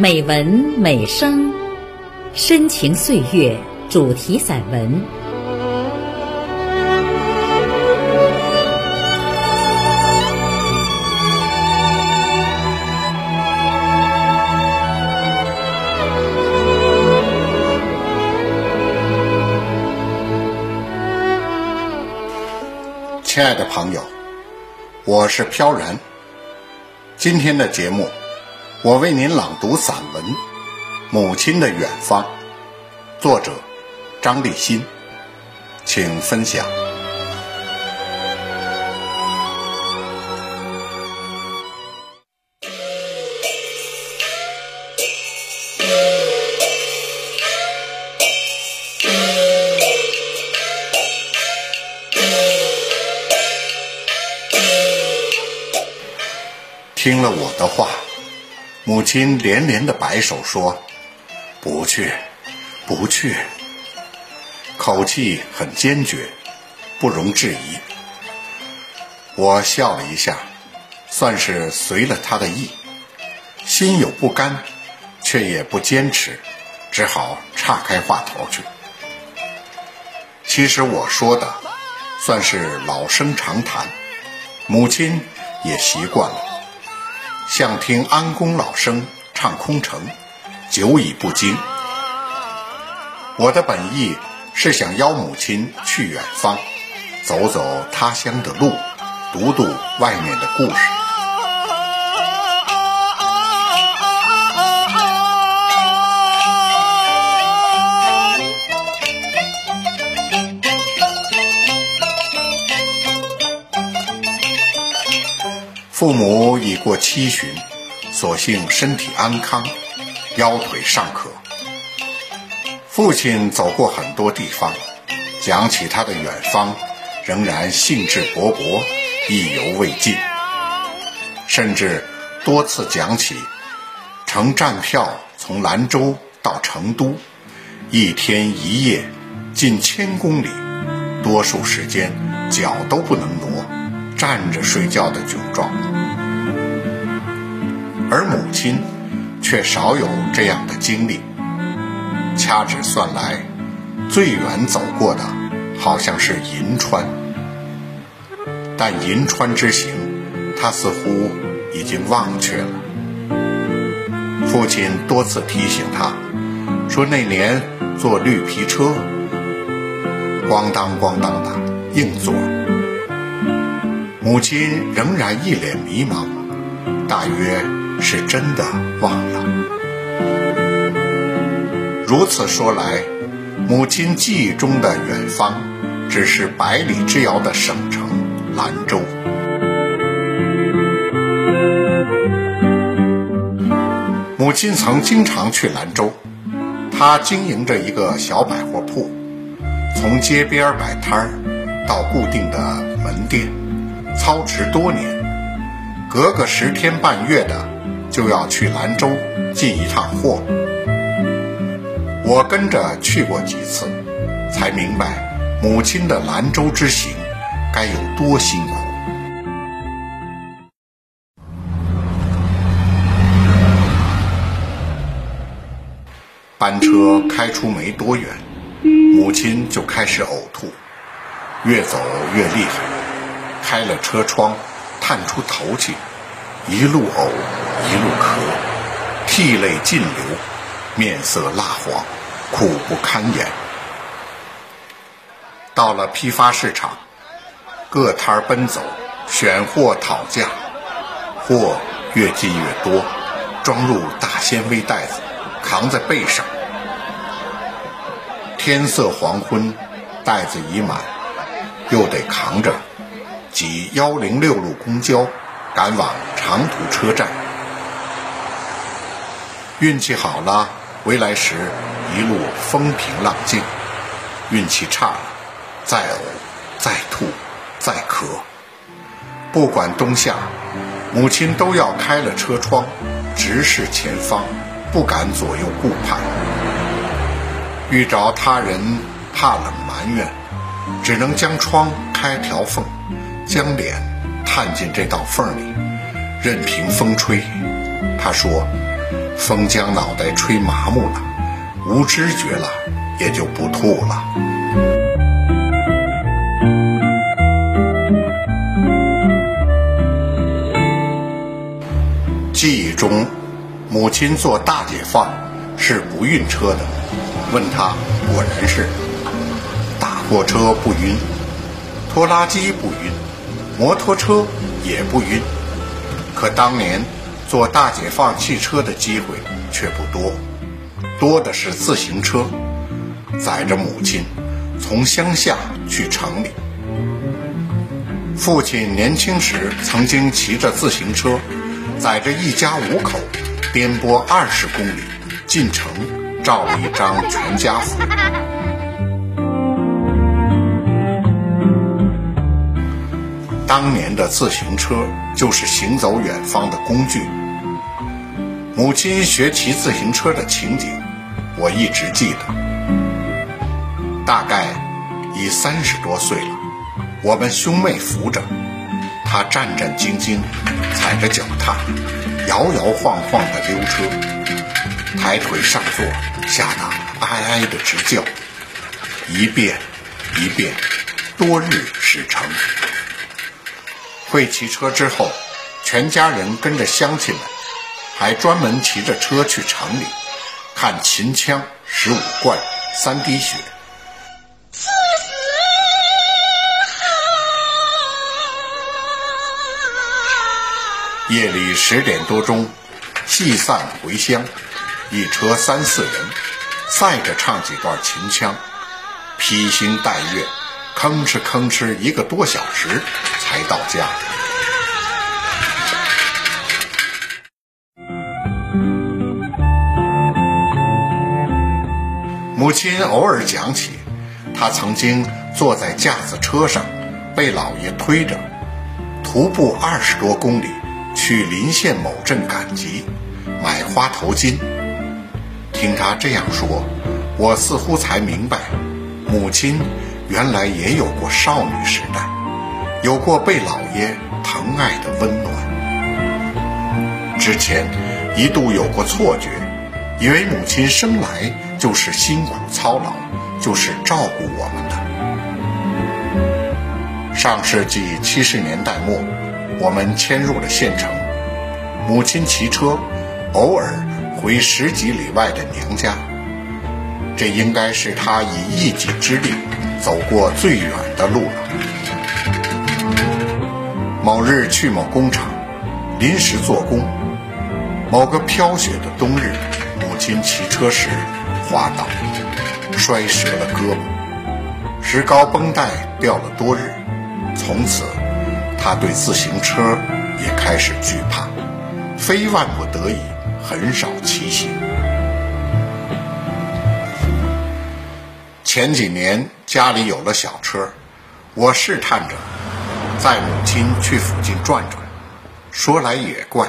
美文美声，深情岁月主题散文。亲爱的朋友，我是飘然。今天的节目，我为您朗读散文《母亲的远方》，作者张立新，请分享。听了我的话，母亲连连的摆手说：“不去，不去。”口气很坚决，不容置疑。我笑了一下，算是随了她的意，心有不甘，却也不坚持，只好岔开话头去。其实我说的，算是老生常谈，母亲也习惯了。像听安公老生唱空城，久已不精。我的本意是想邀母亲去远方，走走他乡的路，读读外面的故事。父母已过七旬，所幸身体安康，腰腿尚可。父亲走过很多地方，讲起他的远方，仍然兴致勃勃，意犹未尽。甚至多次讲起，乘站票从兰州到成都，一天一夜，近千公里，多数时间脚都不能挪，站着睡觉的窘状。而母亲却少有这样的经历。掐指算来，最远走过的好像是银川，但银川之行，他似乎已经忘却了。父亲多次提醒他，说那年坐绿皮车，咣当咣当的硬座，母亲仍然一脸迷茫，大约。是真的忘了。如此说来，母亲记忆中的远方，只是百里之遥的省城兰州。母亲曾经常去兰州，她经营着一个小百货铺，从街边摆摊儿到固定的门店，操持多年，隔个十天半月的。就要去兰州进一趟货，我跟着去过几次，才明白母亲的兰州之行该有多辛苦。班车开出没多远，母亲就开始呕吐，越走越厉害，开了车窗，探出头去。一路呕，一路咳，涕泪尽流，面色蜡黄，苦不堪言。到了批发市场，各摊儿奔走，选货讨价，货越进越多，装入大纤维袋子，扛在背上。天色黄昏，袋子已满，又得扛着，挤幺零六路公交。赶往长途车站，运气好了，回来时一路风平浪静；运气差了，再呕，再吐，再咳。不管冬夏，母亲都要开了车窗，直视前方，不敢左右顾盼。遇着他人，怕冷埋怨，只能将窗开条缝，将脸。探进这道缝里，任凭风吹。他说：“风将脑袋吹麻木了，无知觉了，也就不吐了。记忆中，母亲坐大解放是不晕车的。问他，果然是。大货车不晕，拖拉机不晕，摩托车也不晕。可当年坐大解放汽车的机会却不多，多的是自行车，载着母亲从乡下去城里。父亲年轻时曾经骑着自行车，载着一家五口颠簸二十公里进城，照了一张全家福。当年的自行车就是行走远方的工具。母亲学骑自行车的情景，我一直记得。大概已三十多岁了，我们兄妹扶着，她战战兢兢，踩着脚踏，摇摇晃晃地溜车，抬腿上座，吓得哀哀的直叫。一遍，一遍，多日始成。会骑车之后，全家人跟着乡亲们，还专门骑着车去城里看秦腔十五贯三滴血。夜里十点多钟，戏散回乡，一车三四人，赛着唱几段秦腔，披星戴月。吭哧吭哧，一个多小时才到家。母亲偶尔讲起，她曾经坐在架子车上，被老爷推着，徒步二十多公里去临县某镇赶集，买花头巾。听她这样说，我似乎才明白，母亲。原来也有过少女时代，有过被老爷疼爱的温暖。之前一度有过错觉，以为母亲生来就是辛苦操劳，就是照顾我们的。上世纪七十年代末，我们迁入了县城，母亲骑车，偶尔回十几里外的娘家。这应该是她以一己之力。走过最远的路了。某日去某工厂临时做工，某个飘雪的冬日，母亲骑车时滑倒，摔折了胳膊，石膏绷带掉了多日。从此，他对自行车也开始惧怕，非万不得已很少骑行。前几年。家里有了小车，我试探着载母亲去附近转转。说来也怪，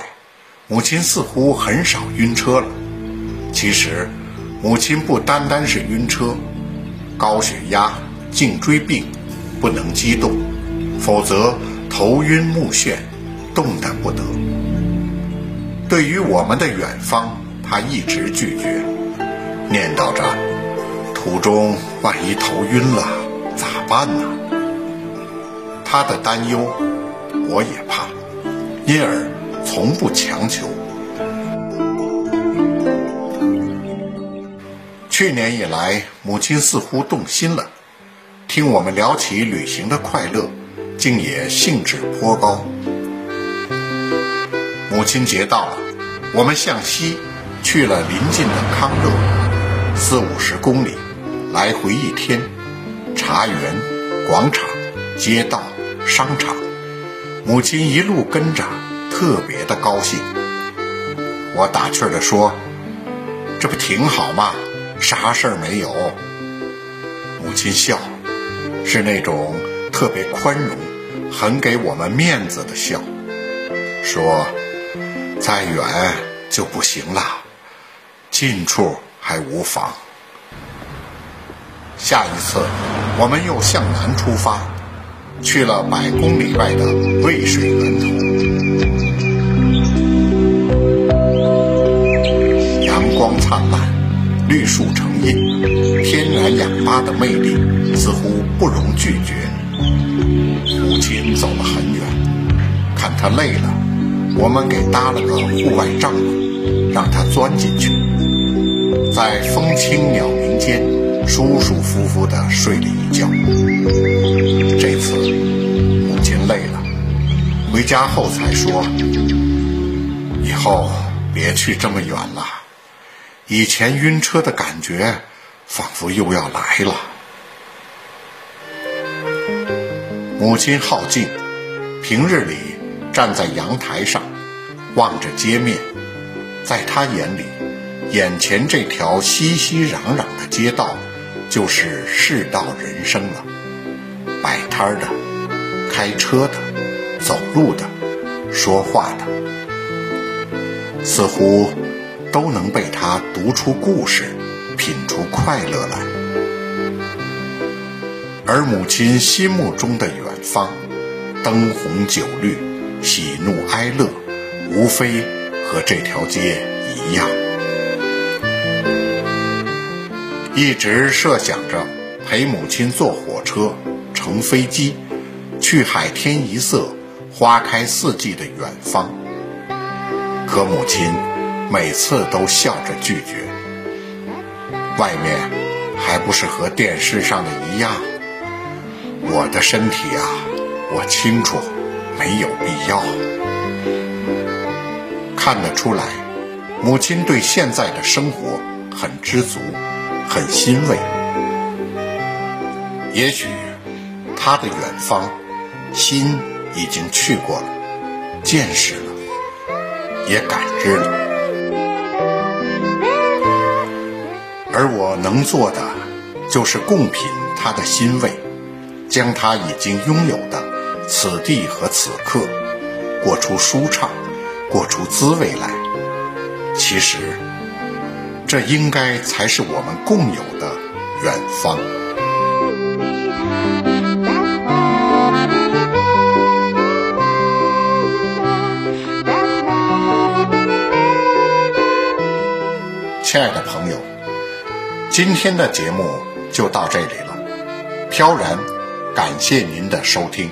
母亲似乎很少晕车了。其实，母亲不单单是晕车，高血压、颈椎病，不能激动，否则头晕目眩，动弹不得。对于我们的远方，她一直拒绝，念叨着。途中万一头晕了咋办呢？他的担忧，我也怕，因而从不强求。去年以来，母亲似乎动心了，听我们聊起旅行的快乐，竟也兴致颇高。母亲节到了，我们向西去了邻近的康乐，四五十公里。来回一天，茶园、广场、街道、商场，母亲一路跟着，特别的高兴。我打趣的说：“这不挺好吗？啥事儿没有。”母亲笑，是那种特别宽容、很给我们面子的笑，说：“再远就不行了，近处还无妨。”下一次，我们又向南出发，去了百公里外的渭水源头。阳光灿烂，绿树成荫，天然氧吧的魅力似乎不容拒绝。母亲走了很远，看她累了，我们给搭了个户外帐篷，让她钻进去，在风轻鸟鸣间舒舒服服地睡了一觉。这次母亲累了，回家后才说：“以后别去这么远了。”以前晕车的感觉，仿佛又要来了。母亲好静，平日里站在阳台上，望着街面，在她眼里，眼前这条熙熙攘攘的街道，就是世道人生了。摆摊的、开车的、走路的、说话的，似乎。都能被他读出故事，品出快乐来。而母亲心目中的远方，灯红酒绿，喜怒哀乐，无非和这条街一样。一直设想着陪母亲坐火车、乘飞机，去海天一色、花开四季的远方。可母亲。每次都笑着拒绝。外面还不是和电视上的一样？我的身体啊，我清楚，没有必要。看得出来，母亲对现在的生活很知足，很欣慰。也许他的远方，心已经去过了，见识了，也感知了。而我能做的，就是共品他的欣慰，将他已经拥有的此地和此刻，过出舒畅，过出滋味来。其实，这应该才是我们共有的远方。亲爱的朋友。今天的节目就到这里了，飘然，感谢您的收听。